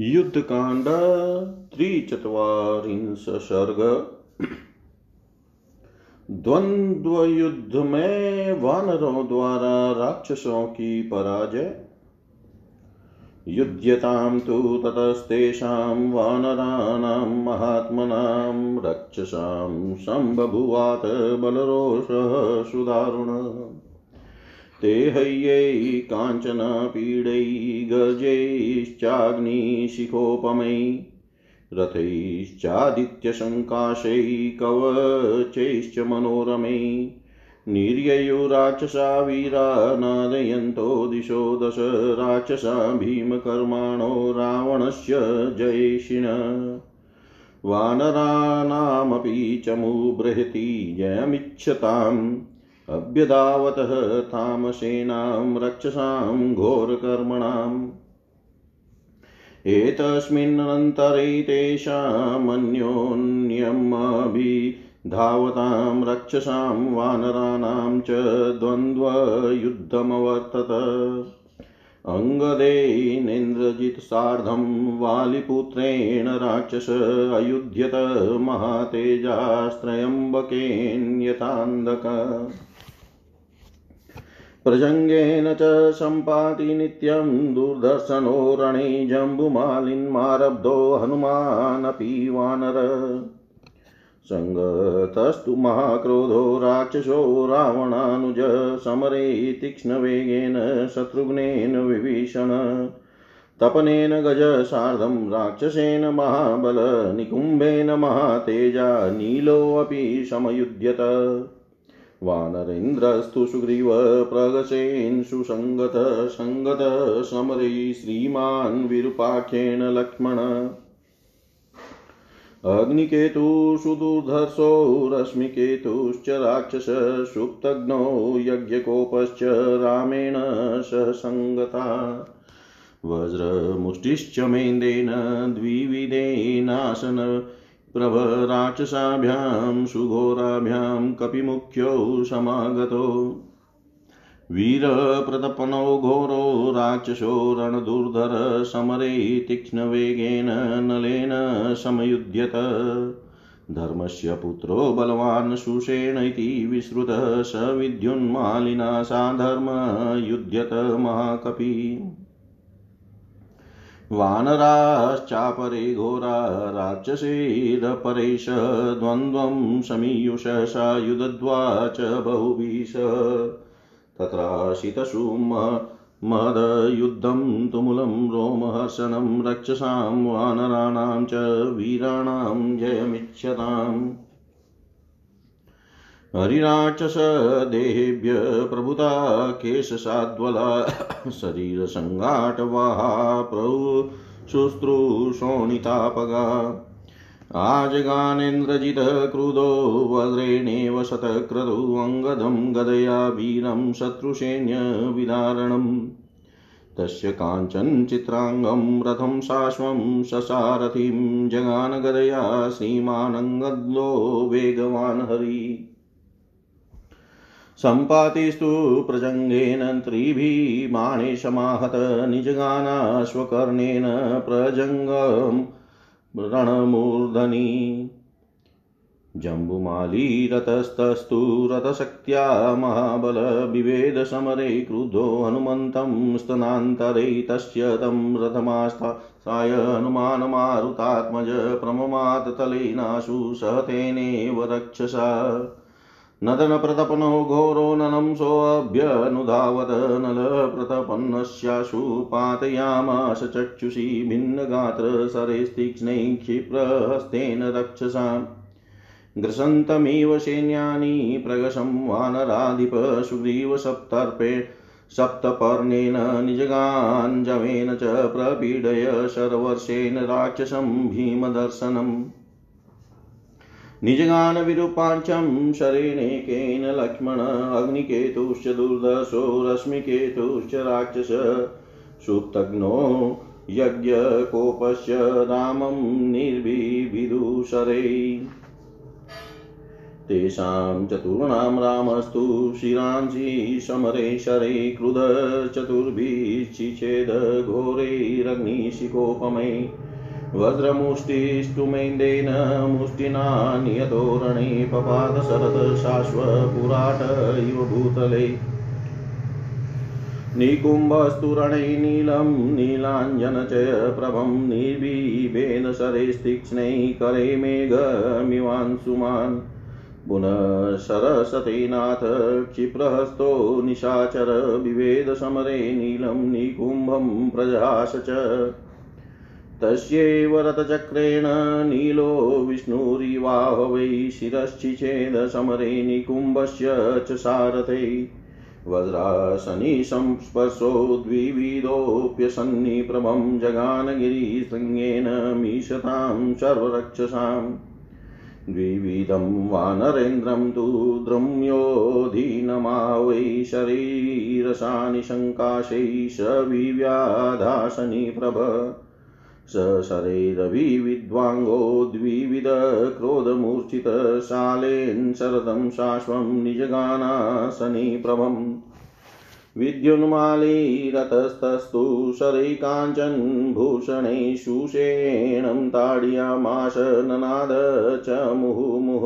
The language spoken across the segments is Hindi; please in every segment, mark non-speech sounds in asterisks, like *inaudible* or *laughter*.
युद्धकाण्ड त्रिचत्वारिंश सर्ग। द्वंद्व युद्ध में वानरों द्वारा राक्षसों की पराजय। युध्यतां ततस्तेषां वानराणां, महात्मनां रक्षसां सम्बभुवात् बलरोषः सुदारुण। ते हय्यै काञ्चनपीडै गर्जैश्चाग्निशिखोपमै रथैश्चादित्यशङ्काशै कवचैश्च मनोरमै निर्ययुराक्षसा वीरा नादयन्तो दिशो दश राक्षसा भीमकर्माणो रावणस्य जयेशिन। वानराणामपि चमुबृहति जयमिच्छताम्। अभ्यधावतः तामसेनां, रक्षसां घोरकर्मणाम् एतस्मिन्नन्तरे तेषामन्योन्यमभिधावतां रक्षसां, वानराणां च द्वन्द्वयुद्धमवर्तत। अङ्गदेनेन्द्रजित्सार्धं वालिपुत्रेण राक्षस अयुध्यत महातेजास्त्रयम्बकेन्यतान्धक प्रजङ्गेन च सम्पाति नित्यं दुर्दर्शनो रणे जम्बुमालिन्मारब्धो हनुमानपि वानर सङ्गतस्तु महाक्रोधो राक्षसो रावणानुज समरे तीक्ष्णवेगेन शत्रुघ्नेन विभीषण। तपनेन गज सार्धं राक्षसेन महाबल, निकुम्भेन महातेजा, नीलोऽपि समयुध्यत वानरेन्द्रस्तु सुग्रीव प्रगसेन सुसङ्गत सङ्गत समरे श्रीमान् विरूपाख्येन लक्ष्मण। अग्निकेतु सुदुर्धर्षो रश्मिकेतुश्च राक्षस सुप्तघ्नो यज्ञकोपश्च रामेण सह सङ्गता वज्रमुष्टिश्च मेन्देन द्विविधेनासन प्रभराक्षसाभ्यां, सुघोराभ्यां, कपिमुख्यौ समागतो। वीरप्रतपनो घोरो, राक्षसो रणदुर्धर, समरे तीक्ष्णवेगेन नलेन समयुध्यत। धर्मस्य पुत्रो बलवान् सुषेण इति विश्रुतः स विद्युन्मालिना साधर्म युध्यत महाकपि। वानराश्चापरे घोरा राक्षसेरपरेश द्वन्द्वं समीयुष सायुधद्वा च बहुभिष तत्राशितसुम महदयुद्धं तुमुलं रोमहर्षणं रक्षसां वानराणां च वीराणां जयमिच्छताम्। हरिराक्षसदेहेभ्य प्रभुता केशसाद्वला *coughs* शरीरसङ्गाटवाहा प्रौशुस्त्रुशोणितापगा आजगानेन्द्रजितः क्रुधो वज्रेणेव शतक्रतु अङ्गदं गदया वीरं शत्रुसैन्यविदारणम् तस्य काञ्चन चित्राङ्गं रथं शाश्वं शशारथिं जगानगदया श्रीमानङ्गद्लो वेगवान् हरि। सम्पातिस्तु प्रजङ्गेन त्रिभिमाणे समाहत निजगानाश्वकर्णेन प्रजङ्गं रणमूर्धनि। जम्बुमालीरतस्तस्तु रथशक्त्या महाबलविभेदसमरे क्रुद्धो हनुमन्तं स्तनान्तरे तस्य तं रथमास्थाय हनुमानमारुतात्मज प्रममात् तलेनाशु सहतेनेव रक्षसा। नदनप्रतपनो घोरो ननं सोऽभ्यनुधावत नलप्रतपन्नस्याशु पातयामास चक्षुषी भिन्नगात्रसरेस्तीक्ष्णैः क्षिप्रहस्तेन रक्षसाम् ग्रसन्तमिव सैन्यानि प्रगशं वानराधिप सुग्रीवसप्तर्पे सप्तपर्णेन निजगाञ्जवेन च प्रपीडय शर्वर्षेण राक्षसं भीमदर्शनम्। निजगानविरूपाञ्चं शरेणेकेन लक्ष्मण अग्निकेतुश्च दुर्दशो, रश्मिकेतुश्च राक्षस सुप्तघ्नो यज्ञकोपश्च रामं निर्विविदुषरे तेषां चतुर्णां रामस्तु शिरांसि समरे शरे वज्रमुष्टिष्टुमेन्देन मुष्टिना नियतोरणे पपात शरद शाश्वपुराट इव भूतले। निकुम्भस्तुरणे नीलं, नीलाञ्जनचयप्रभं निर्बिभेन शरेस्तीक्ष्णै करे मेघमिवांशुमान् पुनः सरसतेनाथ क्षिप्रहस्तो निशाचर विवेद समरे नीलं, निकुम्भं प्रजास च। तस्यैव रथचक्रेण नीलो विष्णुरिवाह वै शिरश्चिचेद समरे निकुम्भस्य च सारथै। वज्रासनि संस्पर्शो द्विविधोऽप्यसन्निप्रभं जगानगिरिसंज्ञेन मीशतां सर्वरक्षसाम्। द्विविधं वानरेन्द्रं तु द्रम्योऽधीनमा वै शरीरसानि सङ्काशै स विव्याधासनि प्रभ स शरैरविविद्वाङ्गो द्विविधक्रोधमूर्छितशालेन् शरदं शाश्वं निजगानासनि प्रभम् विद्युन्मालीरतस्तस्तु शरैकाञ्चनभूषणै शुषेणं ताडयामाश ननाद च मुहुमुह।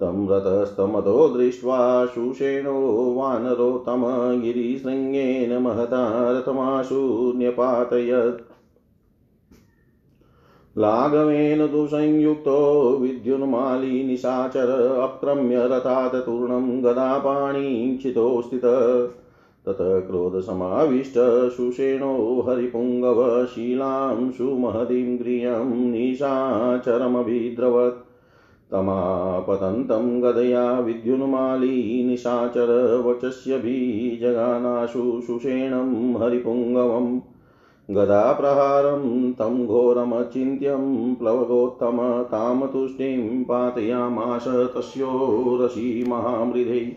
तं रतस्तमतो दृष्ट्वा शुषेणो वानरोत्तम गिरिशृङ्गेन महता रथमाशु न्यपातयत् लाघवेन तु संयुक्तो विद्युन्माली निशाचर अक्रम्य रथात् तूर्णं गदापाणीक्षितो स्थितः ततः क्रोधसमाविष्ट सुषेणो हरिपुङ्गव शीलां सुमहतीं ग्रियं निशाचरमभिद्रवत्। तमापतन्तं गदया विद्युन्माली निशाचर वचस्यभिजगानाशु सुषेणं हरिपुङ्गवम्। गदाप्रहारं तं घोरमचिन्त्यं प्लवगोत्तम तां तुष्टिं पातयामाश तस्योरसि महामृधे।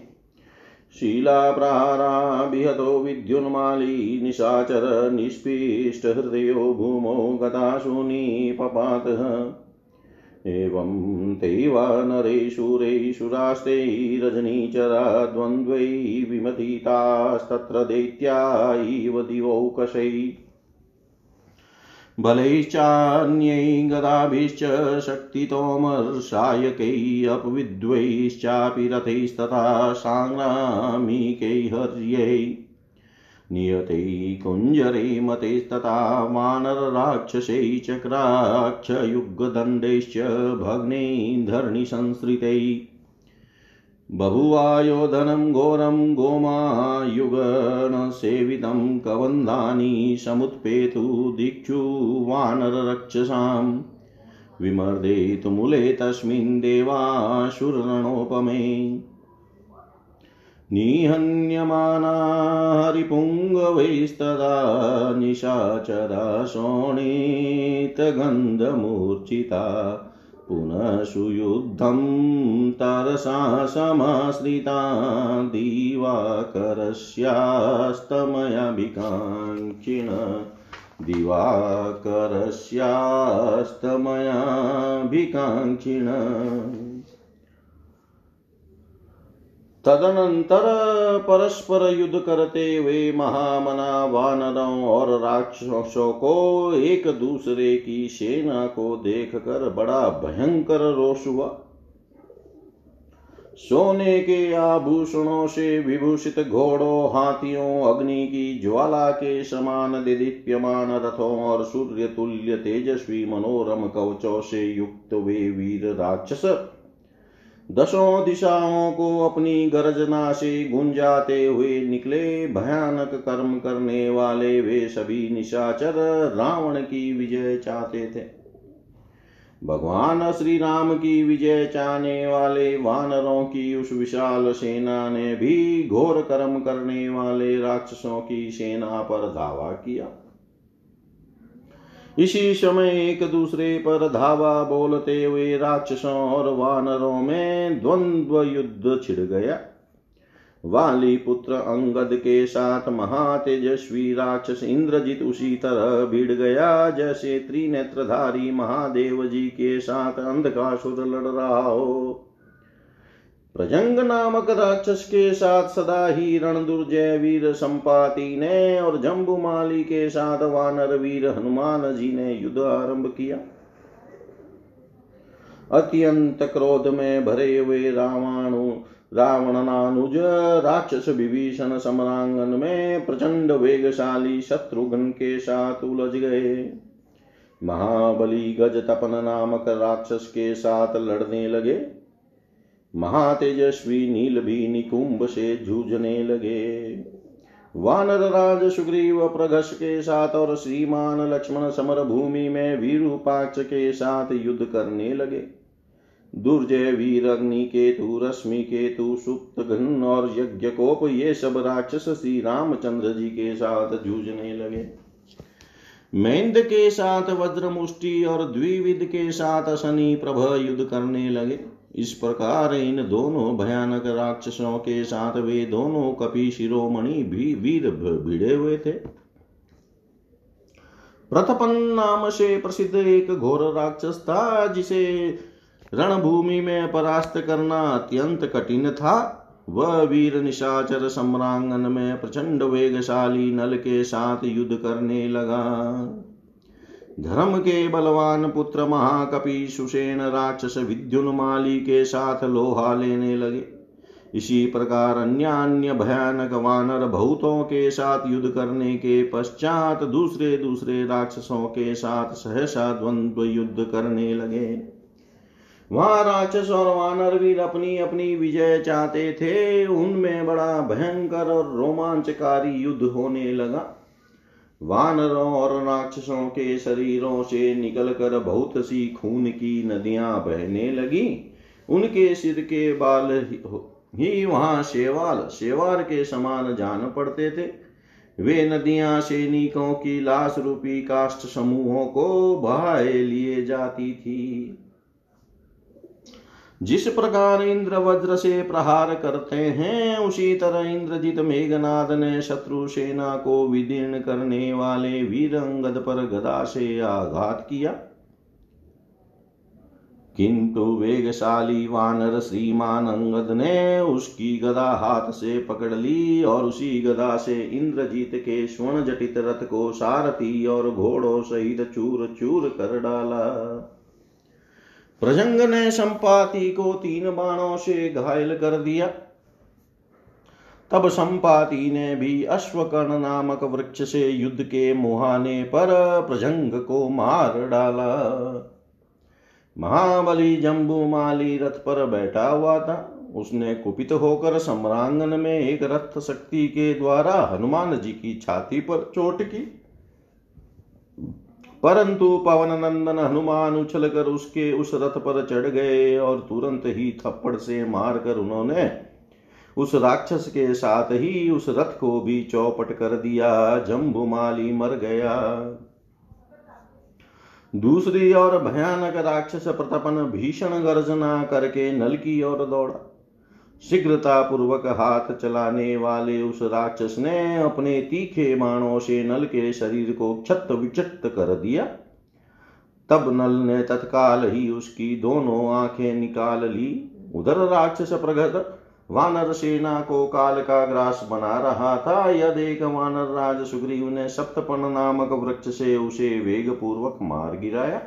शीलाप्रहाराभिहतो विद्युन्माली निशाचर निष्पीष्टहृदयो भूमौ गताशु निपपातः एवं तैवा नरे शूरैशुराष्टैरजनीचरा द्वन्द्वै विमथितास्तत्र दैत्या इव दिवौकशै बलैश्चान्यै गदाभिश्च शक्तितोमर्षायकैः अपविद्वैश्चापि रथैस्तथा साङ्ग्रामिकैर्हर्यै नियतै कुञ्जरै मतैस्तथा वानरराक्षसै चक्राक्षयुगदण्डैश्च भग्नै धरणिसंसृतैः बभुवायोधनं घोरं गोमायुगणसेवितं कवन्दानि समुत्पेतु दिक्षु वानररक्षसाम्। विमर्दयितुमुले तस्मिन् देवाशुरणोपमे निहन्यमाना हरिपुङ्गवैस्तदा निशाचरा शोणितगन्धमूर्छिता पुनः सुयुद्धं तरसा समाश्रिता दिवाकरस्यास्तमयाभिकाङ्क्षिण। दिवाकरस्यास्तमयाभिकाङ्क्षिण। तदनंतर परस्पर युद्ध करते हुए महामना वानरों और राक्षसों को एक दूसरे की सेना को देखकर बड़ा भयंकर रोष हुआ। सोने के आभूषणों से विभूषित घोड़ों, हाथियों, अग्नि की ज्वाला के समान दिदीप्यमान रथों और सूर्य तुल्य तेजस्वी मनोरम कवचों से युक्त वे वीर राक्षस दसों दिशाओं को अपनी गर्जना से गुंजाते हुए निकले भयानक कर्म करने वाले वे सभी निशाचर रावण की विजय चाहते थे। भगवान श्री राम की विजय चाहने वाले वानरों की उस विशाल सेना ने भी घोर कर्म करने वाले राक्षसों की सेना पर धावा किया। इसी समय एक दूसरे पर धावा बोलते हुए राक्षसों और वानरों में द्वंद्व युद्ध छिड़ गया। वाली पुत्र अंगद के साथ महातेजस्वी राक्षस इंद्रजीत उसी तरह भिड़ गया, जैसे त्रिनेत्रधारी महादेव जी के साथ अंधकासुर लड़ रहा हो। प्रजंग नामक राक्षस के साथ सदा ही रण दुर्जय वीर संपाति ने और जम्बुमाली के साथ वानर वीर हनुमान जी ने युद्ध आरंभ किया। अत्यंत क्रोध में भरे हुए रावणु, रावणनानुज, राक्षस विभीषण समरांगन में प्रचंड वेगशाली शत्रुघ्न के साथ उलझ गए। महाबली गज तपन नामक राक्षस के साथ लड़ने लगे। महातेजस्वी नील भी निकुंभ से जूझने लगे। वानर राज सुग्रीव प्रघस के साथ और श्रीमान लक्ष्मण समर भूमि में वीरूपाक्ष के साथ युद्ध करने लगे। दुर्जय वीर अग्नि केतु, रश्मि केतु, सुप्त घन और यज्ञ कोप, ये सब राक्षस श्री रामचंद्र जी के साथ जूझने लगे। मेंद के साथ वज्र मुष्टि और द्विविद के साथ शनि प्रभ युद्ध करने लगे। इस प्रकार इन दोनों भयानक राक्षसों के साथ वे दोनों कपि शिरोमणि भी वीर भिड़े हुए थे। प्रथपन नाम से प्रसिद्ध एक घोर राक्षस था, जिसे रणभूमि में परास्त करना अत्यंत कठिन था। वह वीर निशाचर सम्रांगन में प्रचंड वेगशाली नल के साथ युद्ध करने लगा। धर्म के बलवान पुत्र महाकपि सुषेण राक्षस विद्युन्माली के साथ लोहा लेने लगे। इसी प्रकार अन्य अन्य भयानक वानर भूतों के साथ युद्ध करने के पश्चात दूसरे दूसरे राक्षसों के साथ सहसा द्वंद्व युद्ध करने लगे। वहाँ राक्षस और वानर वीर अपनी अपनी विजय चाहते थे। उनमें बड़ा भयंकर और रोमांचकारी युद्ध होने लगा। वानरों और राक्षसों के शरीरों से निकलकर बहुत सी खून की नदियाँ बहने लगी। उनके सिर के बाल ही वहाँ शेवाल शेवार के समान जान पड़ते थे। वे नदियाँ, सैनिकों की लाश रूपी काष्ठ समूहों को बहाए लिए जाती थी। जिस प्रकार इंद्र वज्र से प्रहार करते हैं, उसी तरह इंद्रजीत मेघनाद ने शत्रु सेना को विदीर्ण करने वाले वीर अंगद पर गदा से आघात किया। किंतु वेगशाली वानर श्रीमान अंगद ने उसकी गदा हाथ से पकड़ ली और उसी गदा से इंद्रजीत के स्वर्ण जटित रथ को सारथी और घोड़ों सहित चूर चूर कर डाला। प्रजंग ने संपाति को तीन बाणों से घायल कर दिया। तब संपाति ने भी अश्वकर्ण नामक वृक्ष से युद्ध के मुहाने पर प्रजंग को मार डाला। महाबली जम्बू माली रथ पर बैठा हुआ था। उसने कुपित होकर सम्रांगन में एक रथ शक्ति के द्वारा हनुमान जी की छाती पर चोट की। परंतु पवन नंदन हनुमान उछल कर उसके उस रथ पर चढ़ गए और तुरंत ही थप्पड़ से मारकर उन्होंने उस राक्षस के साथ ही उस रथ को भी चौपट कर दिया। जम्बुमाली मर गया। दूसरी ओर भयानक राक्षस प्रतपन भीषण गर्जना करके नल की ओर दौड़ा। शीघ्रता पूर्वक हाथ चलाने वाले उस राक्षस ने अपने तीखे बाणों से नल के शरीर को क्षत विचत कर दिया। तब नल ने तत्काल ही उसकी दोनों आँखें निकाल ली। उधर राक्षस प्रगत वानर सेना को काल का ग्रास बना रहा था। यद एक वानर राज सुग्रीव ने सप्तपन नामक वृक्ष से उसे वेग पूर्वक मार गिराया।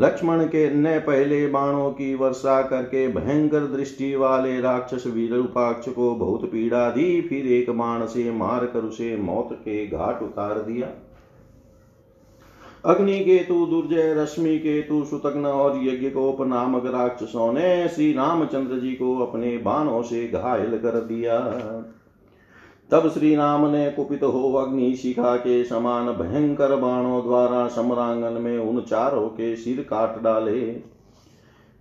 लक्ष्मण के ने पहले बाणों की वर्षा करके भयंकर दृष्टि वाले राक्षस वीरूपाक्ष को बहुत पीड़ा दी, फिर एक बाण से मार कर उसे मौत के घाट उतार दिया। अग्नि केतु, दुर्जय, रश्मि केतु, सुतग्न और यज्ञ कोप नामक राक्षसों ने श्री रामचंद्र जी को अपने बाणों से घायल कर दिया। तब श्री राम ने कुपित हो अग्नि शिखा के समान भयंकर बाणों द्वारा सम्रांगन में उन चारों के सिर काट डाले।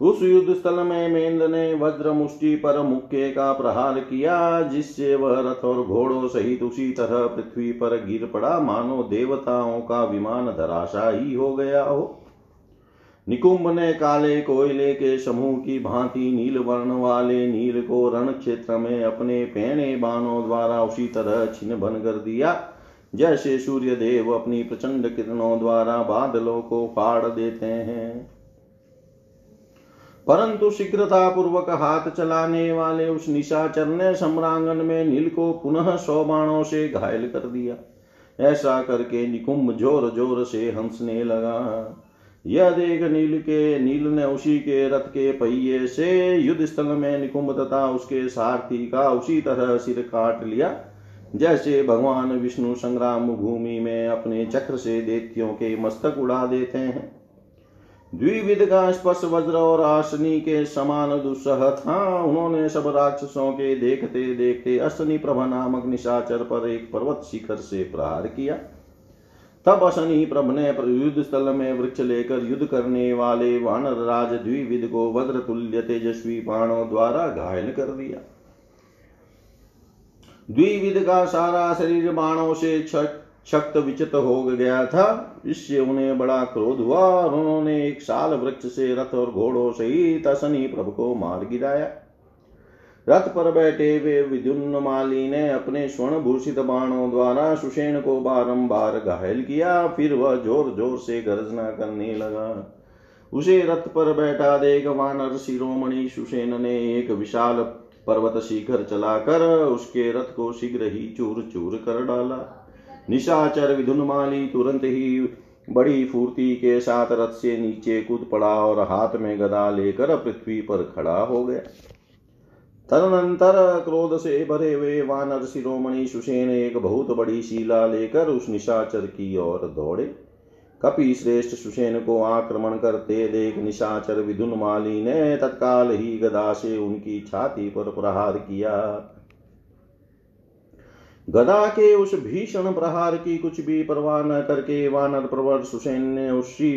उस युद्ध स्थल में मेंद ने वज्र मुष्टि पर मुक्के का प्रहार किया, जिससे वह रथ और घोड़ों सहित उसी तरह पृथ्वी पर गिर पड़ा। मानो देवताओं का विमान धराशाही हो गया हो। निकुंभ ने काले कोयले के समूह की भांति नील वर्ण वाले नील को रण क्षेत्र में अपने पहने बाणों द्वारा उसी तरह छिन्न भन कर दिया। जैसे सूर्य देव अपनी प्रचंड किरणों द्वारा बादलों को फाड़ देते हैं। परंतु शीघ्रता पूर्वक हाथ चलाने वाले उस निशाचर ने सम्रांगन में नील को पुनः सौ बाणों से घायल कर दिया। ऐसा करके निकुंभ ज़ोर ज़ोर से हंसने लगा। यह देख नील के, नील ने उसी के रथ के पहिए से युद्ध स्थल में निकुंभ तथा उसके सारथी का उसी तरह सिर काट लिया। जैसे भगवान विष्णु संग्राम भूमि में अपने चक्र से देत्यों के मस्तक उड़ा देते हैं। द्विविध का स्पर्श वज्र और आसनी के समान दुस्सह था। उन्होंने सब राक्षसों के देखते देखते अश्नि प्रभ नामक निशाचर पर एक पर्वत शिखर से प्रहार किया। तब अशनि प्रभ ने युद्ध स्थल में वृक्ष लेकर युद्ध करने वाले वानर राज द्विविद को वज्र तुल्य तेजस्वी बाणों द्वारा घायल कर दिया। द्विविद का सारा शरीर बाणों से शक्त विचित हो गया था। इससे उन्हें बड़ा क्रोध हुआ और उन्होंने एक साल वृक्ष से रथ और घोड़ों सहित अशनि प्रभु को मार गिराया। रथ पर बैठे हुए विद्युन्न माली ने अपने स्वर्ण भूषित बाणों द्वारा सुषेण को बारंबार घायल किया, फिर वह ज़ोर ज़ोर से गर्जना करने लगा। उसे रथ पर बैठा देख वानर शिरोमणि सुषेण ने एक विशाल पर्वत शिखर चलाकर उसके रथ को शीघ्र ही चूर चूर कर डाला। निशाचर विधुन माली तुरंत ही बड़ी फूर्ति के साथ रथ से नीचे कूद पड़ा और हाथ में गदा लेकर पृथ्वी पर खड़ा हो गया। तदनंतर क्रोध से भरे हुए वानर शिरोमणि सुसेन एक बहुत बड़ी शिला लेकर उस निशाचर की ओर दौड़े। कपि श्रेष्ठ सुसेन को आक्रमण करते देख निशाचर विदुन माली ने तत्काल ही गदा से उनकी छाती पर प्रहार किया। गदा के उस भीषण प्रहार की कुछ भी परवाह न करके वानर प्रवर सुसेन ने उसी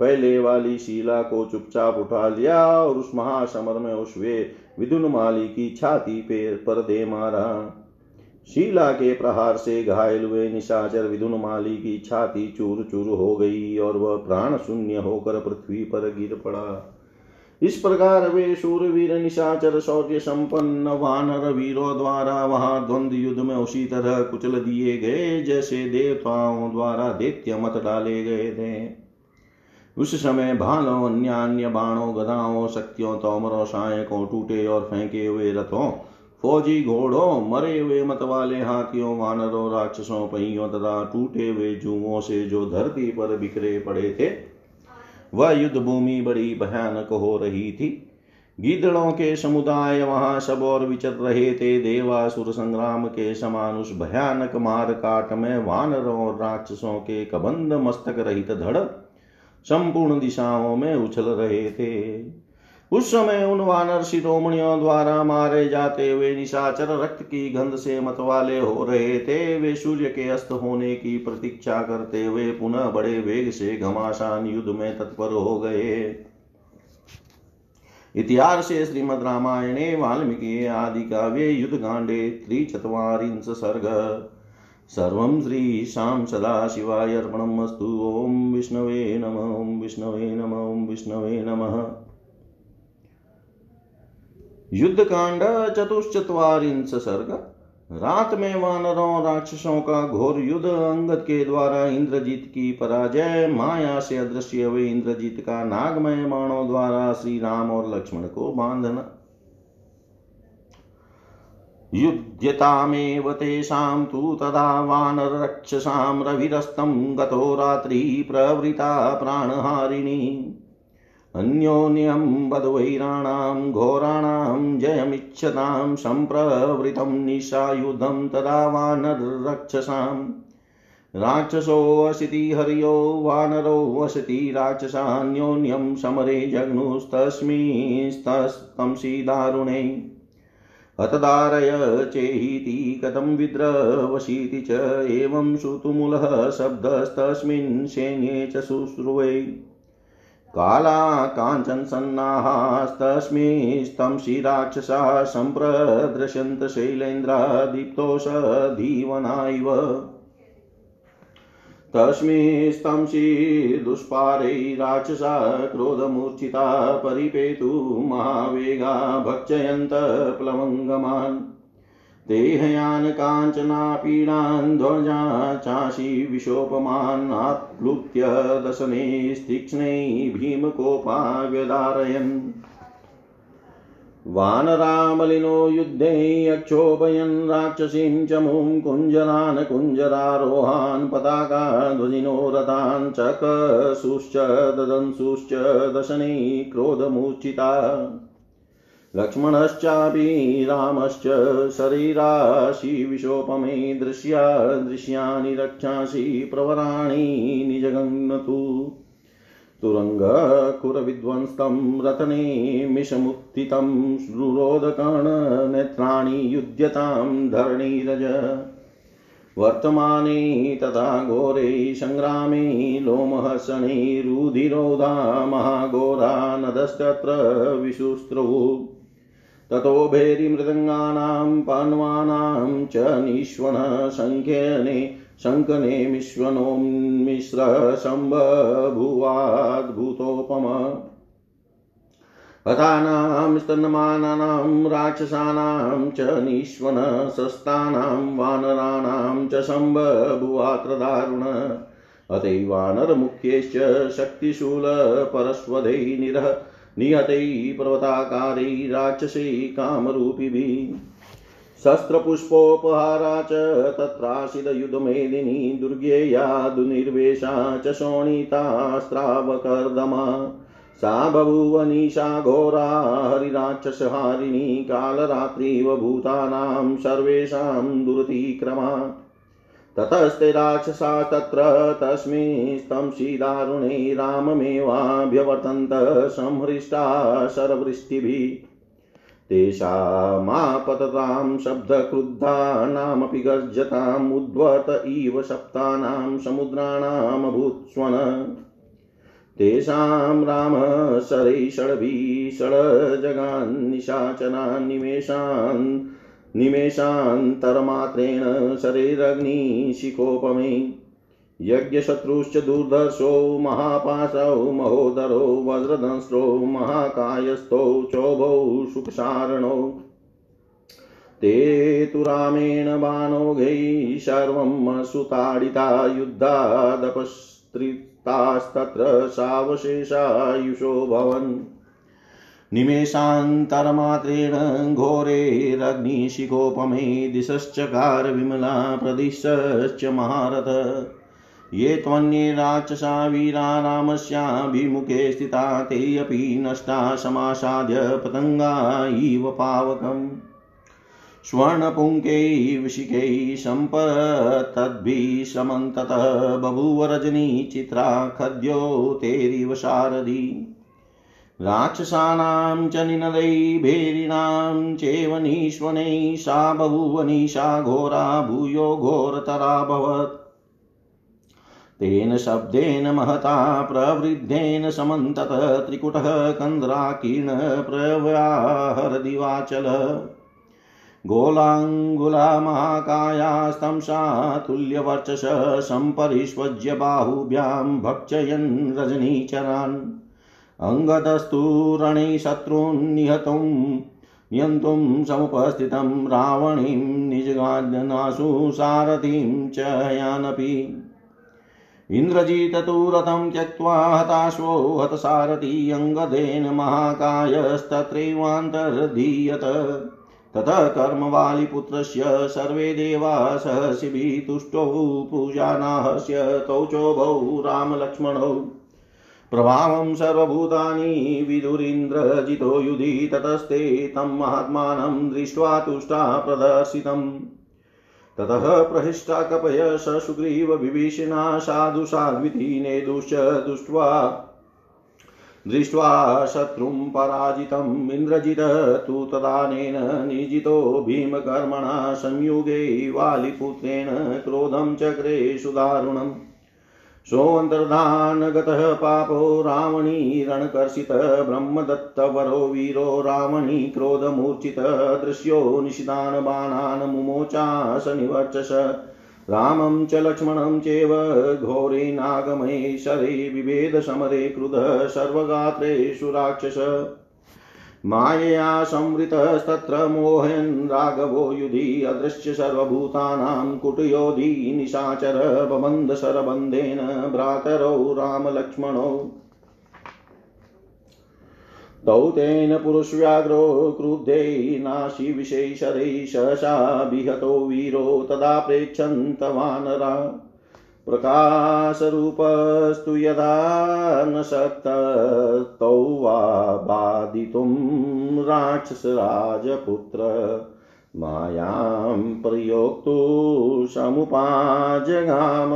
पहले वाली शिला को चुपचाप उठा लिया और उस महासमर में उस वे विदुन माली की छाती पे पर दे मारा। शीला के प्रहार से घायल हुए निशाचर विदुन माली की छाती चूर चूर हो गई और वह प्राण शून्य होकर पृथ्वी पर गिर पड़ा। इस प्रकार वे शूरवीर, निशाचर, शौर्य संपन्न, वानर वीरों द्वारा वहाँ द्वंद युद्ध में उसी तरह कुचल दिए गए, जैसे देवताओं द्वारा दैत्य मत डाले गए थे। उस समय भालों अन्य अन्य बाणों, गदाओं, शक्तियों, तोमरों सायकों टूटे और फेंके हुए रथों, फौजी घोड़ों, मरे हुए मत वाले हाथियों, वानरों, राक्षसों, पहियों तथा टूटे हुए जुओं से जो धरती पर बिखरे पड़े थे, वह युद्ध भूमि बड़ी भयानक हो रही थी। गिदड़ों के समुदाय वहाँ सब और विचर रहे थे। देवासुर संग्राम के समान उस भयानक मार काट में वानरों और राक्षसों के कबंद मस्तक रहित धड़ संपूर्ण दिशाओं में उछल रहे थे। उस समय उन वानर शिरोमणियों द्वारा मारे जाते हुए निशाचर रक्त की गंध से मतवाले हो रहे थे। वे सूर्य के अस्त होने की प्रतीक्षा करते हुए पुनः बड़े वेग से घमासान युद्ध में तत्पर हो गए। इतिहास से श्रीमद रामायणे, वाल्मीकि आदि काव्ये युद्ध कांडे त्रिचत्वारिंश सर्ग सर्वं श्रीशां सदाशिवाय अर्पणमस्तु। ॐ विष्णवे नम, ॐ विष्णवे नम, ॐ विष्णवे नमः। युद्ध कांड चतुश्चत्वारिंश सर्ग। रात में वानरों, राक्षसों का घोर युद्ध, अंगद के द्वारा इंद्रजीत की पराजय, माया से अदृश्य हुए इंद्रजीत का नागमय बाणों द्वारा श्री राम और लक्ष्मण को बांधना। युध्यतामेव तेषां तु तदा वानरक्षसां रविरस्तं गतो रात्रिः प्रवृता प्राणहारिणी। अन्योन्यं बद्वैराणां घोराणां जयमिच्छतां सम्प्रवृतं निशायुधं तदा वानरक्षसाम् राक्षसोऽसिति हर्यो वानरोऽसति राक्षसान्योन्यं समरे जग्नुस्तस्मिस्तंसि दारुणे हतदारय चेहीति कथं विद्रवशीति च एवं श्रुतुमुलः शब्दस्तस्मिन् सैन्ये च शुश्रुवे। काला काञ्चनसन्नाहास्तस्मिंस्तंसि सम्प्रदृशन्त शैलेन्द्रादीप्तोष धीवना इव तस्मिंस्तंसि दुष्पारै राक्षसा क्रोधमूर्छिता परिपेतु महावेगा भक्षयन्त प्लवङ्गमान्। देहयान् काञ्चनापीडान् ध्वजा चाशी विशोपमान् आप्लुत्य दशने तीक्ष्णै भीमकोपा व्यधारयन् वानरामलिनो युद्धे अक्षोभयन् राक्षसीं च मुं कुञ्जरान् कुञ्जरारोहान् पताकाध्वजिनो रथान् चकसुश्च ददंसुश्च दशनै क्रोधमूर्छिता। लक्ष्मणश्चापि रामश्च शरीराशि विशोपमे दृश्या दृश्यानि रक्षांसि प्रवराणि निजगन्नतु। तुरङ्गकुरविध्वंस्तं रतने मिषमुत्थितं रुरोदकर्णनेत्राणि युध्यतां धरणीरज वर्तमाने तथा घोरे सङ्ग्रामे लोमहसने रुधिरोधा महाघोरा नदस्तत्र विशुस्त्रौ ततो भेरिमृदङ्गानां पाण्वानां च निष्वनः सङ्ख्यने शङ्कने मिश्वनोन्मिश्रशम्बभुवाद्भुतोपम हतानां स्तन्यमानानां राक्षसानां च निष्वनसस्तानां वानराणां च शम्बभुवात्रदारुण अतैवानरमुख्यैश्च शक्तिशूलपरस्वधै निरह, निहतै पर्वताकारै कामरूपिभिः। शस्त्रपुष्पोपहारा च दुर्गेया दुर्निर्वेशा च शोणितास्त्रावकर्दमा सा बभूवनीशा घोरा हरिराक्षसहारिणी कालरात्रिव भूतानां सर्वेषां दुरतिक्रमा। ततस्ते राक्षसा तत्र तस्मिंस्तंशिदारुणे राममेवाभ्यवर्तन्त संहृष्टा शरवृष्टिभिः तेषामापततां शब्दक्रुद्धानामपि गर्जताम् उद्वत इव सप्तानां समुद्राणामभूत्स्वन तेषां रामः शरैषड्भिषड्जगान्निशाचनान् निमेषान् निमेषान्तरमात्रेण शरैरग्निशिखोपमे। यज्ञशत्रुश्च दुर्धर्षो, महापाशौ, महोदरो वज्रदंस्रो महाकायस्थौ, चोभौ सुखसारणौ ते तु रामेण बाणोघैः सर्वं सुताडिता युद्धादपस्त्रितास्तत्र सावशेषायुषो भवन्। निमेषान्तरमात्रेण घोरेरग्निशिखोपमे दिशश्चकार विमला प्रदिशश्च महारथ। ये त्वन्ये राक्षसा वीरा रामस्याभिमुखे स्थिता ते अपि नष्टा समासाद्य पतङ्गा इव पावकम्। स्वर्णपुङ्कैः विशिकैः सम्पतद्भिः समन्ततः बभूव रजनी चित्रा खद्यो तेरिव सारथी राक्षसानां च निनदैर्भेरिणां चैव सा बभूवनिशा घोरा भूयो घोरतराभवत् तेन शब्देन महता प्रवृद्धेन समन्तत त्रिकुटः कन्द्राकीर्ण प्रव्याहरदिवाचल गोलाङ्गुला महाकायास्तं तुल्यवर्चस सम्परिष्वज्य बाहुभ्यां भक्षयन् रजनीचरान्। अङ्गदस्तु रणे शत्रून् निहतुं, नियन्तुं समुपस्थितं रावणीं निजगानासु सारथिं च यानपि। इन्द्रजित तु रथं त्यक्त्वा हताश्वो हतसारथि अङ्गदेन महाकायस्तत्रैवान्तर्धीयत। ततः कर्मवालिपुत्रस्य सर्वे देवा सहसिभिः तुष्टौ पूजानाहस्य तौ चोभौ रामलक्ष्मणौ। प्रभावं सर्वभूतानि विदुरीन्द्रजितो युधि ततस्ते तं महात्मानं दृष्ट्वा तुष्टा प्रदर्शितम्। ततः प्रहिष्टा कपय स सुग्रीव विभीषणा साधु साध्विति दुश्च दृष्ट्वा दृष्ट्वा शत्रुं पराजितम् इन्द्रजित तु तदानेन निजितो भीमकर्मणा संयुगे वालिपुत्रेण क्रोधं चक्रे सुदारुणम् सोऽन्तर्धानगतः पापो रावणी रणकर्षित, ब्रह्मदत्तवरो वीरो रावणी क्रोधमूर्छित, दृश्यो निशितान् बाणान् मुमोचास निवर्चस। रामं च लक्ष्मणं चैव घोरे नागमये शरे बिभेद समरे क्रुधः, सर्वगात्रेषु राक्षस। मायया संवृतस्तत्र मोहयन् राघवो युधि अदृश्य सर्वभूतानां कुटयोधि निशाचर बबन्धशरबन्धेन भ्रातरौ रामलक्ष्मणौ। तौ तेन पुरुषव्याघ्रो क्रुद्धै नाशिविशेषरै सहसा विहतो वीरो तदा प्रेक्षन्तवानरा प्रकाशरूपस्तु यदा न शक्तौ वा बाधितुं राक्षसराजपुत्र। मायां प्रयोक्तु समुपाजगाम,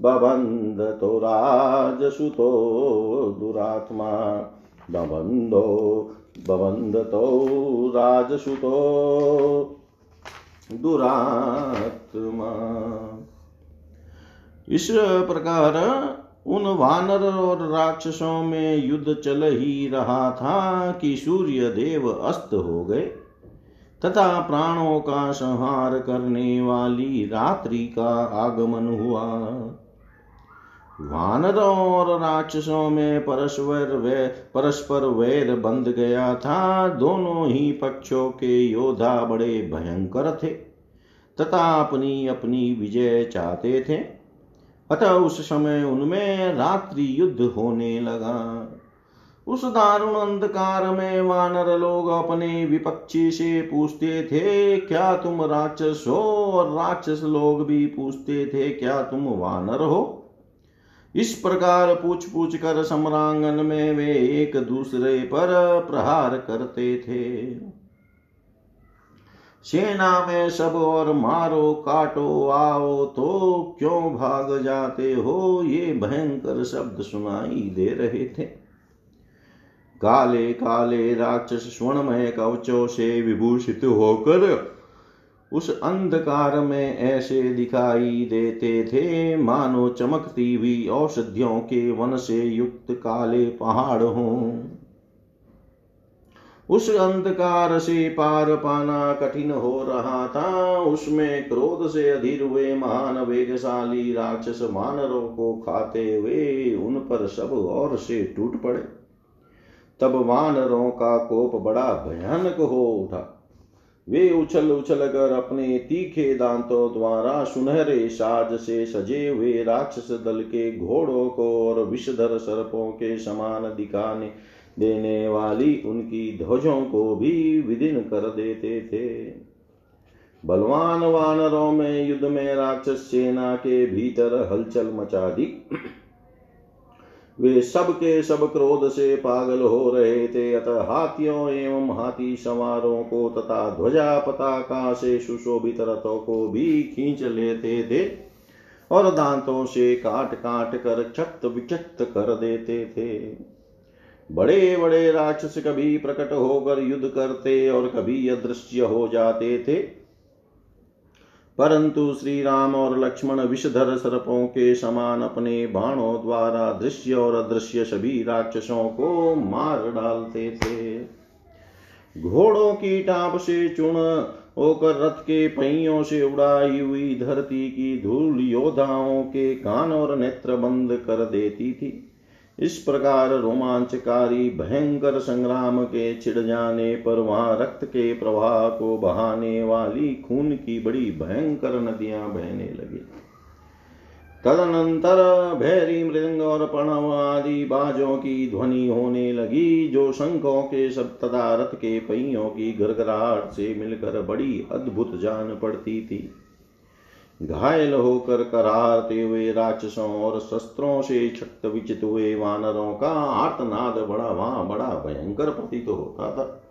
बबन्धतो राजसुतो दुरात्मा। बबन्धो, बबन्धतो राजसुतो दुरात्मा। इस प्रकार उन वानर और राक्षसों में युद्ध चल ही रहा था कि सूर्य देव अस्त हो गए, तथा प्राणों का संहार करने वाली रात्रि का आगमन हुआ। वानरों और राक्षसों में परस्पर वे, परस्पर वैर बंध गया था। दोनों ही पक्षों के योद्धा बड़े भयंकर थे, तथा अपनी अपनी विजय चाहते थे। अतः उस समय उनमें रात्रि युद्ध होने लगा। उस दारुण अंधकार में वानर लोग अपने विपक्षी से पूछते थे, क्या तुम राक्षस हो? और राक्षस लोग भी पूछते थे, क्या तुम वानर हो? इस प्रकार पूछ पूछ कर सम्रांगन में वे एक दूसरे पर प्रहार करते थे। सेना में सब और मारो, काटो, आओ तो क्यों भाग जाते हो? ये भयंकर शब्द सुनाई दे रहे थे। काले काले राक्षस स्वर्णमय कवचों से विभूषित होकर उस अंधकार में ऐसे दिखाई देते थे। मानो चमकती हुई औषधियों के वन से युक्त काले पहाड़ हों। उस अंधकार से पार पाना कठिन हो रहा था। उसमें क्रोध से अधीर हुए महान वेगशाली राक्षस मानरों को खाते हुए उन पर सब और से टूट पड़े। तब वानरों का कोप बड़ा भयानक हो उठा। वे उछल उछल कर अपने तीखे दांतों द्वारा सुनहरे साज से सजे हुए राक्षस दल के घोड़ों को और विषधर सर्पों के समान दिखाने देने वाली उनकी ध्वजों को भी विदिन कर देते थे। बलवान वानरों में युद्ध में राक्षस सेना के भीतर हलचल मचा दी। वे सब के सब क्रोध से पागल हो रहे थे। अतः हाथियों एवं हाथी सवारों को तथा ध्वजा पताका से सुशोभित रथों को भी खींच लेते थे और दांतों से काट काट कर छत विचत कर देते थे। बड़े बड़े राक्षस कभी प्रकट होकर युद्ध करते और कभी अदृश्य हो जाते थे। परंतु श्री राम और लक्ष्मण विषधर सर्पों के समान अपने बाणों द्वारा दृश्य और अदृश्य सभी राक्षसों को मार डालते थे। घोड़ों की टाप से चुन होकर रथ के पहियों से उड़ाई हुई धरती की धूल योद्धाओं के कान और नेत्र बंद कर देती थी। इस प्रकार रोमांचकारी, भयंकर संग्राम के छिड़ जाने पर वहाँ रक्त के प्रवाह को बहाने वाली खून की बड़ी भयंकर नदियाँ बहने लगी। तदनंतर भैरी मृदंग और प्रणव आदि बाजों की ध्वनि होने लगी, जो शंखों के सब तथा रथ के पहियों की गरगराहट से मिलकर बड़ी अद्भुत जान पड़ती थी। घायल होकर करारते हुए राक्षसों और शस्त्रों से छक्त विचित हुए वानरों का आर्तनाद बड़ा, वहाँ बड़ा भयंकर प्रतीत तो होता था।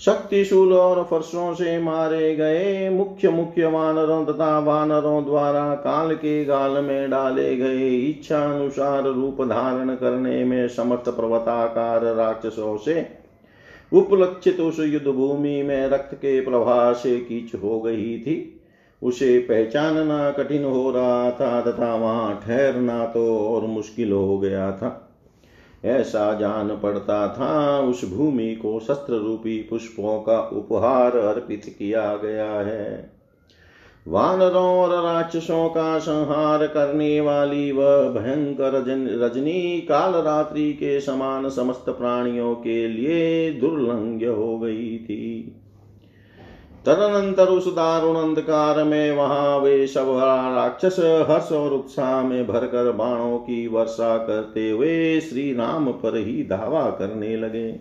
शक्तिशूल और फर्शों से मारे गए मुख्य मुख्य वानरों तथा वानरों द्वारा काल के गाल में डाले गए इच्छा अनुसार रूप धारण करने में समर्थ पर्वताकार राक्षसों से उपलक्षित उस युद्ध भूमि में रक्त के प्रवाह से कीच हो गई थी। उसे पहचानना कठिन हो रहा था, तथा वहाँ ठहरना तो और मुश्किल हो गया था। ऐसा जान पड़ता था, उस भूमि को शस्त्र रूपी पुष्पों का उपहार अर्पित किया गया है। वानरों और राक्षसों का संहार करने वाली वह भयंकर रजनी काल रात्रि के समान समस्त प्राणियों के लिए दुर्लंघ्य हो गई थी। तदनंतर उस दारुण अंधकार में वहाँ वे सब राक्षस हर्ष और उत्साह में भरकर बाणों की वर्षा करते हुए श्री राम पर ही धावा करने लगे।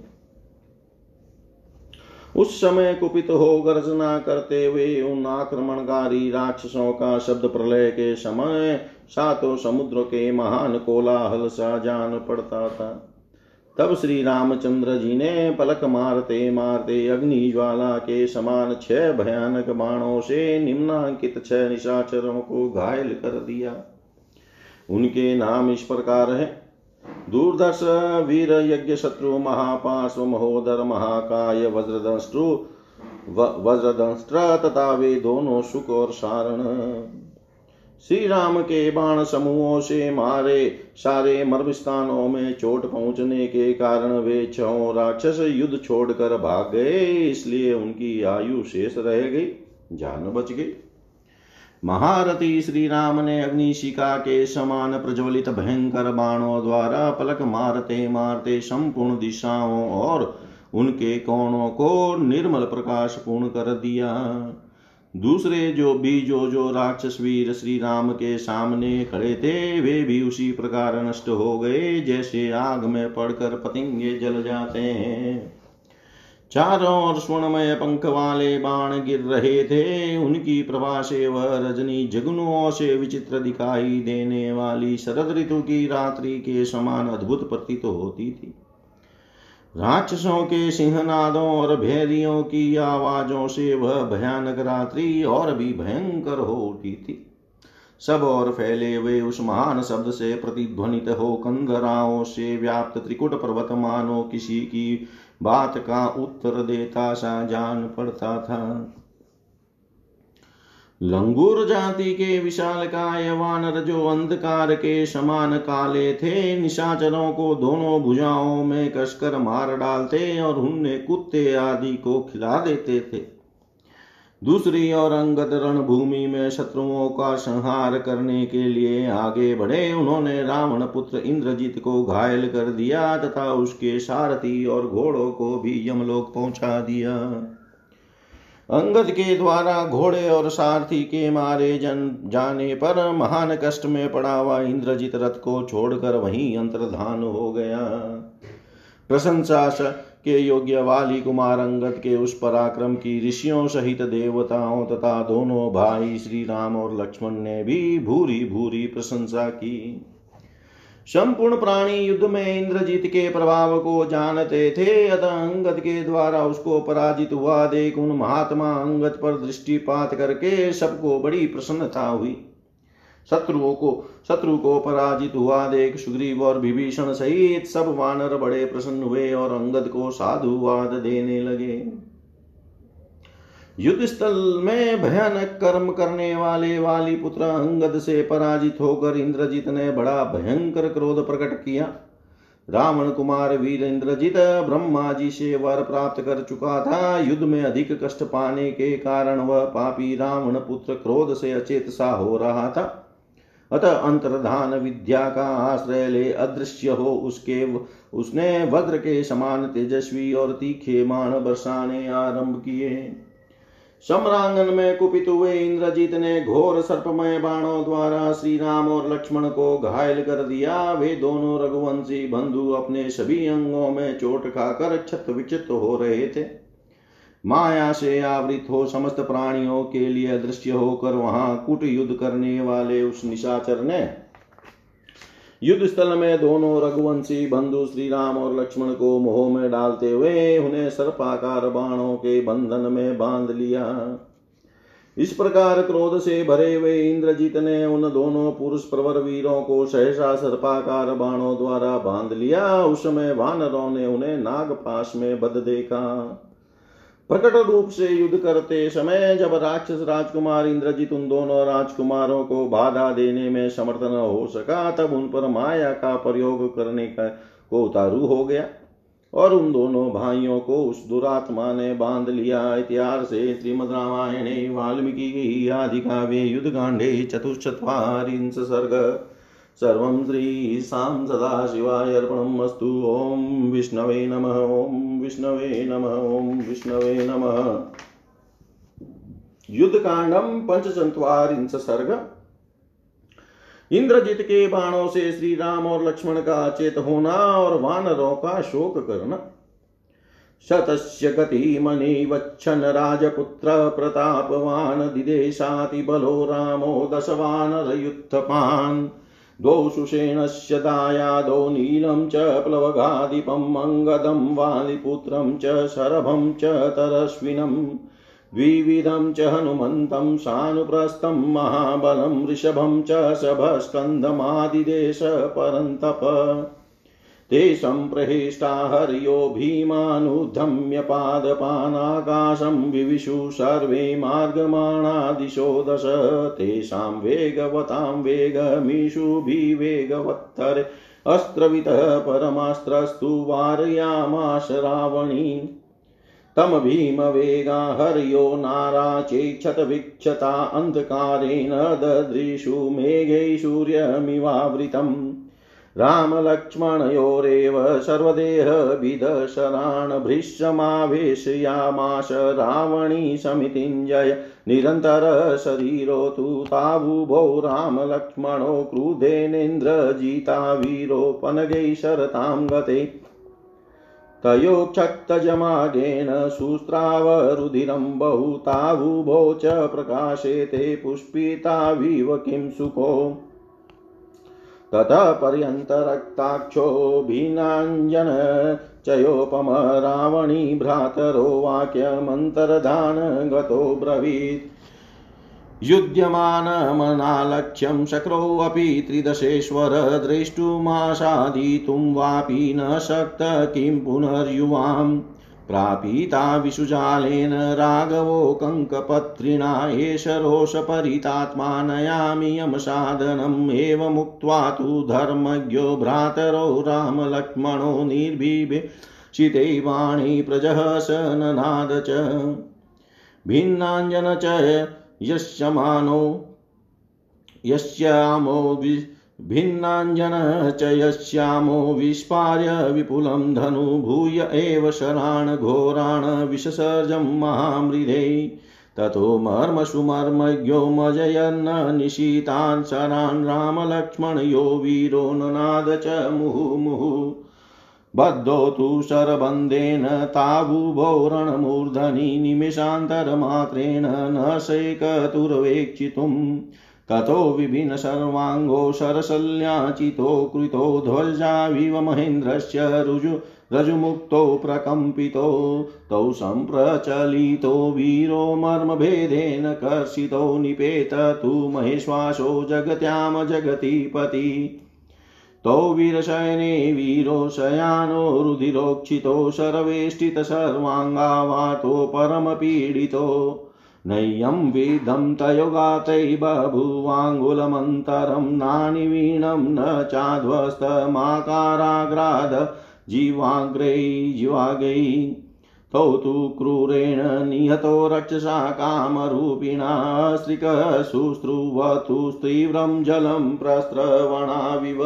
उस समय कुपित हो गर्जना करते हुए उन आक्रमणकारी राक्षसों का शब्द प्रलय के समय सातों समुद्र के महान कोलाहल सा जान पड़ता था। तब श्री रामचंद्र जी ने पलक मारते मारते अग्नि ज्वाला के समान छह भयानक बाणों से निम्नांकित छह निशाचरों को घायल कर दिया। उनके नाम इस प्रकार है। दूरदर्श, वीर, यज्ञ शत्रु, महापार्श्व, महोदर, महाकाय, वज्रदंष्ट्रु वज्रदंष्ट्र तथा वे दोनों सुख और सारण श्री राम के बाण समूहों से मारे, सारे मर्म स्थानों में चोट पहुँचने के कारण वे छो राक्षस युद्ध छोड़कर भाग गए, इसलिए उनकी आयु शेष रह गई, जान बच गई। महारथी श्री राम ने अग्निशिका के समान प्रज्वलित भयंकर बाणों द्वारा पलक मारते मारते संपूर्ण दिशाओं और उनके कोणों को निर्मल प्रकाश पूर्ण कर दिया। दूसरे जो भी जो जो राक्षस वीर श्री राम के सामने खड़े थे, वे भी उसी प्रकार नष्ट हो गए, जैसे आग में पड़कर पतंगे जल जाते हैं। चारों ओर स्वर्णमय पंख वाले बाण गिर रहे थे, उनकी प्रभा से वह रजनी जगनुओं से विचित्र दिखाई देने वाली शरद ऋतु की रात्रि के समान अद्भुत प्रतीत होती थी। राक्षसों के सिंहनादों और भेरियों की आवाजों से वह भयानक रात्रि और भी भयंकर हो उठी थी। सब और फैले हुए उस महान शब्द से प्रतिध्वनित हो कंगराओं से व्याप्त त्रिकुट पर्वत मानो किसी की बात का उत्तर देता सा जान पड़ता था। लंगूर जाति के विशाल काय वानर जो अंधकार के समान काले थे। निशाचरों को दोनों भुजाओं में कसकर मार डालते और उन्हें कुत्ते आदि को खिला देते थे। दूसरी ओर अंगद रणभूमि में शत्रुओं का संहार करने के लिए आगे बढ़े। उन्होंने रावण पुत्र इंद्रजीत को घायल कर दिया तथा उसके सारथी और घोड़ों को भी यमलोक पहुँचा दिया। अंगद के द्वारा घोड़े और सारथी के मारे जन जाने पर महान कष्ट में पड़ा हुआ इंद्रजीत रथ को छोड़कर वहीं अंतर्धान हो गया। प्रशंसा के योग्य वाली कुमार अंगद के उस पराक्रम की ऋषियों सहित देवताओं तथा दोनों भाई श्री राम और लक्ष्मण ने भी भूरी भूरी प्रशंसा की। संपूर्ण प्राणी युद्ध में इंद्रजीत के प्रभाव को जानते थे। अतः अंगद के द्वारा उसको पराजित हुआ। देख उन महात्मा अंगद पर दृष्टिपात करके सबको बड़ी प्रसन्नता हुई। शत्रुओं को, शत्रु को पराजित हुआ। देख सुग्रीव और विभीषण सहित सब वानर बड़े प्रसन्न हुए और अंगद को साधुवाद देने लगे। युद्ध स्थल में भयानक कर्म करने वाले वाली पुत्र अंगद से पराजित होकर इंद्रजीत ने बड़ा भयंकर क्रोध प्रकट किया। रावण कुमार वीर इंद्रजित ब्रह्मा जी से वर प्राप्त कर चुका था। युद्ध में अधिक कष्ट पाने के कारण वह पापी रावण पुत्र क्रोध से अचेत सा हो रहा था। अतः अंतर्धान विद्या का आश्रय ले अदृश्य हो उसके उसने वज्र के समान तेजस्वी और तीखे मान बरसाने आरंभ किए। सम्रांगन में कुपित हुए इंद्रजीत ने घोर सर्पमय बाणों द्वारा श्री राम और लक्ष्मण को घायल कर दिया। वे दोनों रघुवंशी बंधु अपने सभी अंगों में चोट खाकर छत विचित हो रहे थे। माया से आवृत हो समस्त प्राणियों के लिए अदृश्य होकर वहाँ कुट युद्ध करने वाले उस निशाचर ने युद्ध स्थल में दोनों रघुवंशी बंधु श्री राम और लक्ष्मण को मोह में डालते हुए उन्हें सर्पाकार बाणों के बंधन में बाँध लिया। इस प्रकार क्रोध से भरे हुए इंद्रजीत ने उन दोनों पुरुष प्रवर वीरों को सहसा सर्पाकार बाणों द्वारा बाँध लिया। उस समय वानरों ने उन्हें नागपाश में बद देखा। प्रकट रूप से युद्ध करते समय जब राक्षस राजकुमार इंद्रजीत उन दोनों राजकुमारों को बाधा देने में समर्थ न हो सका, तब उन पर माया का प्रयोग करने का को उतारू हो गया और उन दोनों भाइयों को उस दुरात्मा ने बाँध लिया। इतिहास से श्रीमद रामायणे, वाल्मीकि, आदि काव्ये, युद्ध कांडे चतुश्चत्वारिंश सर्ग सर्वं श्रीशां सदाशिवाय अर्पणम् अस्तु ॐ विष्णवे नमः, ॐ विष्णवे नमः, ॐ विष्णवे नमः। युद्ध कांडम पंचचंत्वारिंश सर्ग इंद्रजित के बाणों से श्री राम और लक्ष्मण का चेत होना और वानरों का शोक करना। शतस्य गतिमनिवच्छन् राजपुत्र प्रतापवान् दिदेशातिबलो रामो दशवानरयुत्थपान् द्वौ सुषेणस्य दायादौ नीलं च प्लवगाधिपम् अङ्गदं वालिपुत्रं च शरभं च तरश्विनम् द्विविधं च हनुमन्तं सानुप्रस्थं महाबलं वृषभं च शभस्कन्धमादिदेश परन्तप ते सम्प्रहेष्टा हर्यो भीमानुधम्य पादपानाकाशं विविशु सर्वे मार्गमाणा दिशो। दश तेषां वेगवतां वेगमीषुभिवेगवत्तरे अस्त्रवितः परमास्त्रस्तु वारयामाश रावणी। तं भीमवेगा हर्यो नाराचेक्षतवीक्षता अन्धकारेण ददृशु मेघै सूर्यमिवावृतम्। रामलक्ष्मणयोरेव सर्वदेहविदशराणभृशमावेशयामाश रावणी समितिञ्जय निरन्तरशरीरो तु तावुभौ रामलक्ष्मणो क्रुधेनेन्द्रजिता वीरोपनगै शरतां गते तयोक्षत्तजमागेन शुस्रावरुधिरं बहु तावुभौ च प्रकाशेते पुष्पिताविव किं सुखो ततः पर्यन्तरक्ताक्षो भिन्नाञ्जन चयोपम रावणी भ्रातरो वाक्यमन्तर्धान गतो ब्रवीत्। युध्यमानमनालक्ष्यं शक्रोऽपि त्रिदशेश्वर द्रष्टुमासादितुं वापि न शक्त किं पुनर्युवाम्। प्रापीता विषुजालेन राघवो कङ्कपत्रिणा एष रोषपरितात्मा नयामि यमसाधनम् एवमुक्त्वा तु धर्मज्ञो भ्रातरो रामलक्ष्मणो निर्भिषिते वाणी प्रजहस ननाद च। भिन्नाञ्जन च यस्यमानो यस्यामो भिन्नाञ्जन च यस्यामो विस्पार्य विपुलं धनु भूय एव शरान् घोरान् विससर्जं महामृधे ततो मर्मसुमर्मज्ञो मजयन्न निशीतान् शरान् रामलक्ष्मणयो वीरो ननाद च मुहुमुहुः। बद्धो तु शरबन्धेन ताबुभो निमिषान्तरमात्रेण न शैकतुर्वेक्षितुम्। ततो विभिन्न सर्वाङ्गो सरशल्याचितो कृतो ध्वजाविव महेन्द्रस्य रुजु रजुमुक्तो प्रकम्पितो, तौ सम्प्रचलितो वीरो मर्मभेदेन कर्षितो निपेत तु महेश्वासो जगत्यां जगतिपति। तौ वीरशयने वीरो शयानो रुधिरोक्षितो शरवेष्टितसर्वाङ्गावातो परमपीडितो। नय्यं विदं तयोगातै बभूवाङ्गुलमन्तरं नानिवीणं न चाध्वस्तमाकाराग्राद जीवाग्रै जीवागै तौ तु क्रूरेण निहतो रक्षसा कामरूपिणा स्त्रिकशुश्रुवतु तीव्रं जलं प्रस्रवणाविव।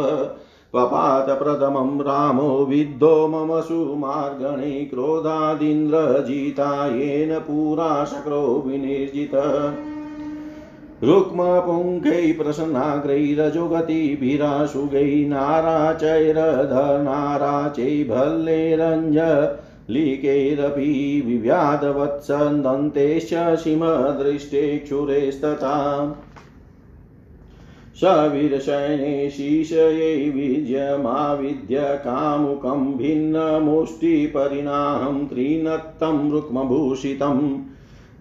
पपातप्रथमं रामो विद्धो मम सुमार्गणे क्रोधादिन्द्रजिता येन पुरा शक्रो विनिर्जित। रुक्मपुङ्गै प्रसन्नाग्रैरजोगतिभिराशुगै नाराचैरधनाराचै भल्लेरञ्ज लीकैरपि विव्याधवत्सन्दन्तेश्च सीमदृष्टेक्षुरेस्तथा सवीरशयने शीशयै विजयमाविद्य कामुकं भिन्नमुष्टिपरिणाहं त्रिनत्तं रुक्मभूषितम्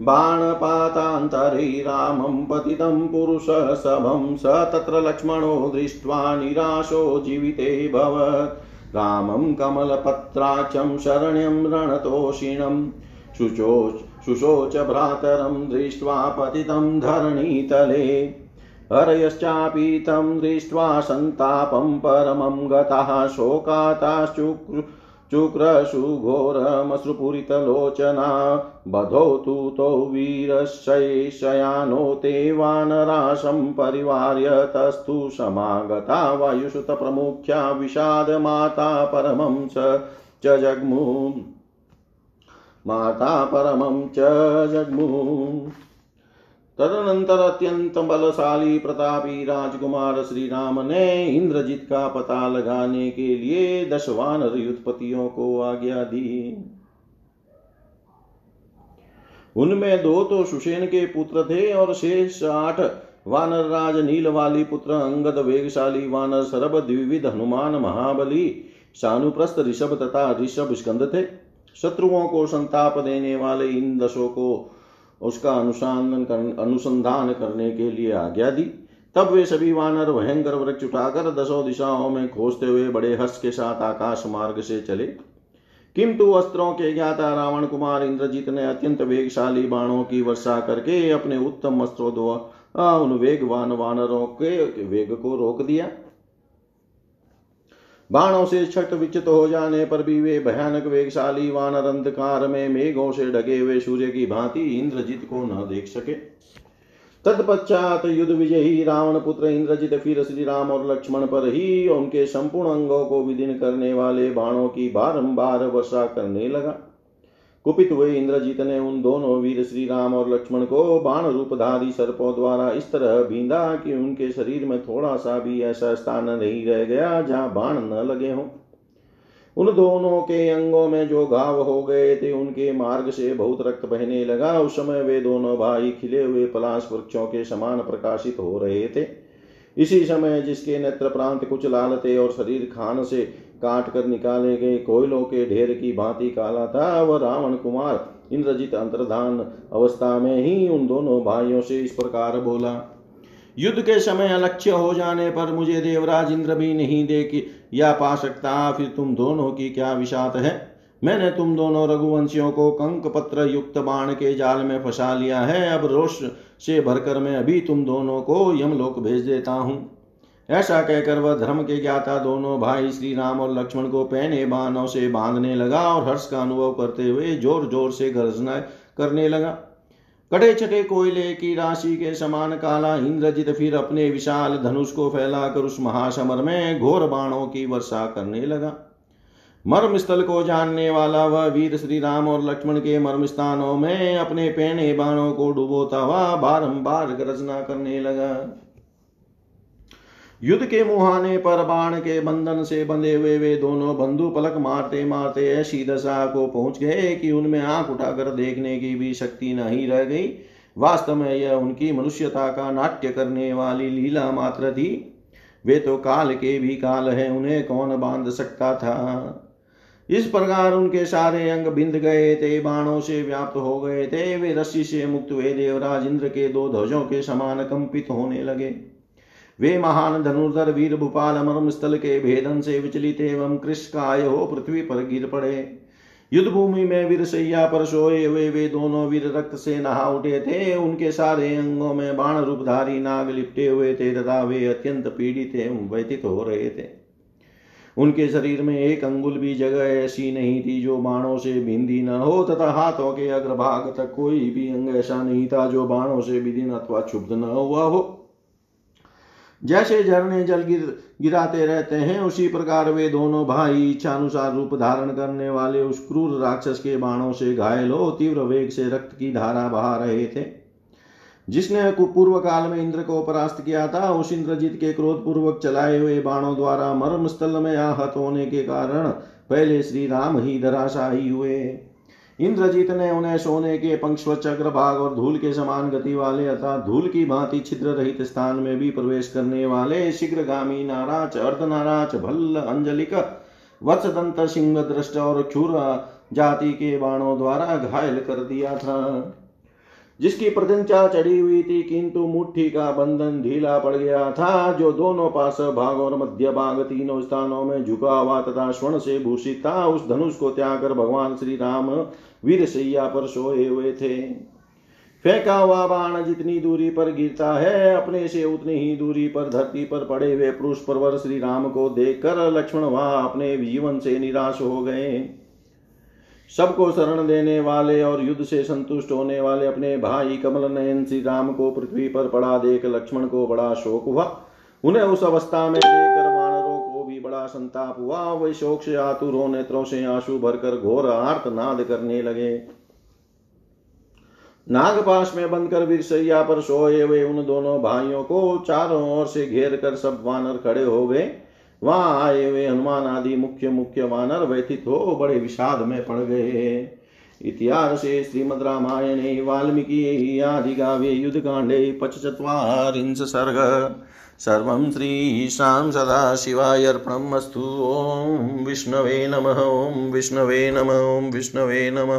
बाणपातान्तरे रामं पतितं पुरुषसभं स तत्र लक्ष्मणो दृष्ट्वा निराशो जीवितेऽभवत् रामं कमलपत्राक्षं शरण्यं रणतोषिणं शुचो शुशोच भ्रातरं दृष्ट्वा पतितं धरणीतले। हरयश्चापि तं दृष्ट्वा सन्तापं परमं गताः शोकाताश्चुक्रु चुक्रशुघोरमश्रुपूरितलोचना बधौ तु तौ वीरशयशयानो ते वानराशं परिवार्य तस्थु समागता वायुसुतप्रमुख्या विषादमाता परमं च जग्मु। माता परमं च जग्मु। तदनंतर अत्यंत बलशाली प्रतापी राजकुमार श्री राम ने इंद्रजीत का पता लगाने के लिए दस वानर युद्धपतियों को आज्ञा दी। उनमें दो तो सुषेण के पुत्र थे और शेष आठ वानर राज नील वाली पुत्र, अंगद वेगशाली वानर सरब, द्विविध हनुमान महाबली, शानुप्रस्थ ऋषभ तथा ऋषभ स्कंद थे। शत्रुओं को संताप देने वाले इन दशों को उसका अनुसंधान कर, अनुसंधान करने के लिए आज्ञा दी। तब वे सभी वानर भयंकर वृक्ष उठाकर दसों दिशाओं में खोजते हुए बड़े हर्ष के साथ आकाश मार्ग से चले। किंतु अस्त्रों के ज्ञाता रावण कुमार इंद्रजीत ने अत्यंत वेगशाली बाणों की वर्षा करके अपने उत्तम अस्त्रों द्वारा उन वेगवान वानरों के वेग को रोक दिया। बाणों से छट विचित हो जाने पर भी वे भयानक वेगशाली वानर अंधकार में मेघों से ढके हुए सूर्य की भांति इंद्रजीत को न देख सके। तत्पश्चात युद्ध विजयी रावण पुत्र इंद्रजीत फिर श्री राम और लक्ष्मण पर ही उनके संपूर्ण अंगों को विदिन करने वाले बाणों की बारंबार वर्षा करने लगा। कुपित हुए इंद्रजीत ने उन दोनों वीर श्री राम और लक्ष्मण को बाण रूपधारी सर्पों द्वारा इस तरह बींदा कि उनके शरीर में थोड़ा सा भी ऐसा स्थान नहीं रह गया जहाँ बाण न लगे हों। उन दोनों के अंगों में जो घाव हो गए थे, उनके मार्ग से बहुत रक्त बहने लगा। उस समय वे दोनों भाई खिले हुए पलाश वृक्षों के समान प्रकाशित हो रहे थे। इसी समय जिसके नेत्र प्रांत कुछ लाल थे और शरीर खान से काट कर निकाले गए कोयलों के ढेर की भांति काला था वह रावण कुमार। इंद्रजित अंतर्धान अवस्था में ही उन दोनों भाइयों से इस प्रकार बोला, युद्ध के समय अलक्ष्य हो जाने पर मुझे देवराज इंद्र भी नहीं देख या पा सकता। फिर तुम दोनों की क्या विषात है? मैंने तुम दोनों रघुवंशियों को कंक पत्र युक्त बाण के जाल में फंसा लिया है। अब रोष से भरकर मैं अभी तुम दोनों को यमलोक भेज देता हूँ। ऐसा कहकर वह धर्म के ज्ञाता दोनों भाई श्री राम और लक्ष्मण को पहने बाणों से बांधने लगा और हर्ष का अनुभव करते हुए ज़ोर ज़ोर से गर्जना करने लगा। कटे छटे कोयले की राशि के समान काला इंद्रजित फिर अपने विशाल धनुष को फैलाकर उस महासमर में घोर बाणों की वर्षा करने लगा। मर्म स्थल को जानने वाला वह वीर श्री राम और लक्ष्मण के मर्म स्थानों में अपने पहने बाणों को डुबोता हुआ बारंबार गर्जना करने लगा। युद्ध के मुहाने पर बाण के बंधन से बंधे हुए वे दोनों बंधु पलक मारते मारते ऐसी दशा को पहुँच गए कि उनमें आँख उठाकर देखने की भी शक्ति नहीं रह गई। वास्तव में यह उनकी मनुष्यता का नाट्य करने वाली लीला मात्र थी। वे तो काल के भी काल है, उन्हें कौन बाँध सकता था? इस प्रकार उनके सारे अंग बिंद गए थे, बाणों से व्याप्त हो गए थे। वे रस्सी से मुक्त हुए देवराज इंद्र के दो ध्वजों के समान कंपित होने लगे। वे महान धनुर्धर वीर भूपाल मर्म स्थल के भेदन से विचलित एवं कृष्काय हो पृथ्वी पर गिर पड़े। युद्ध भूमि में वीर सैया पर सोए हुए वे दोनों वीर रक्त से नहा उठे थे। उनके सारे अंगों में बाण रूपधारी नाग लिपटे हुए थे तथा वे अत्यंत पीड़ित एवं व्यतीत हो रहे थे। उनके शरीर में एक अंगुल भी जगह ऐसी नहीं थी जो बाणों से बिंदी न हो तथा हाथों के अग्रभाग तक कोई भी अंग ऐसा नहीं था जो बाणों से विदीन अथवा क्षुब्ध न हुआ हो। जैसे झरने जल गिर, गिराते रहते हैं, उसी प्रकार वे दोनों भाई इच्छानुसार रूप धारण करने वाले उस क्रूर राक्षस के बाणों से घायल हो तीव्र वेग से रक्त की धारा बहा रहे थे। जिसने पूर्व काल में इंद्र को परास्त किया था, उस इंद्रजीत के क्रोध पूर्वक चलाए हुए बाणों द्वारा मर्म स्थल में आहत होने के कारण पहले श्री राम ही धराशाही हुए। इंद्रजीत ने उन्हें सोने के पंक्ष चक्र भाग और धूल के समान गति वाले अर्थात धूल की भांति छिद्र रहित स्थान में भी प्रवेश करने वाले शीघ्रगामी नाराच अर्धनाराच भल्ल, अंजलिक, वत्सदंत, सिंह, दृष्ट और क्षुर जाति के बाणों द्वारा घायल कर दिया था। जिसकी प्रत्यंचा चढ़ी हुई थी, किंतु मुट्ठी का बंधन ढीला पड़ गया था, जो दोनों पास भाग और मध्य भाग तीनों स्थानों में झुका हुआ तथा स्वर्ण से भूषित था, उस धनुष को त्याग कर भगवान श्री राम वीर सैया पर सोए हुए थे। फेंका हुआ बाण जितनी दूरी पर गिरता है, अपने से उतनी ही दूरी पर धरती पर पड़े हुए पुरुष परवर श्री राम को देखकर लक्ष्मण वहाँ अपने जीवन से निराश हो गए। सबको शरण देने वाले और युद्ध से संतुष्ट होने वाले अपने भाई कमल नयन श्री राम को पृथ्वी पर पड़ा देख लक्ष्मण को बड़ा शोक हुआ। उन्हें उस अवस्था में देखकर वानरों को भी बड़ा संताप हुआ। वे शोक से आतुर नेत्रों से आँसू भरकर घोर आर्तनाद करने लगे। नागपाश में बंधकर वीरसैया पर सोए हुए उन दोनों भाइयों को चारों ओर से घेर कर सब वानर खड़े हो गए। वहाँ आए हुए हनुमान आदि मुख्य मुख्य वानर व्यथित हो बड़े विषाद में पड़ गए। इतिहास इतिहासे श्रीमद्रामायणे वाल्मीकि आदिकाव्ये युद्धकाण्डे पचचत्वारिंश सर्ग, सर्वं श्रीशां सदाशिवाय अर्पणम् अस्तु ॐ विष्णवे नमः ॐ विष्णवे नमः ॐ विष्णवे नमः।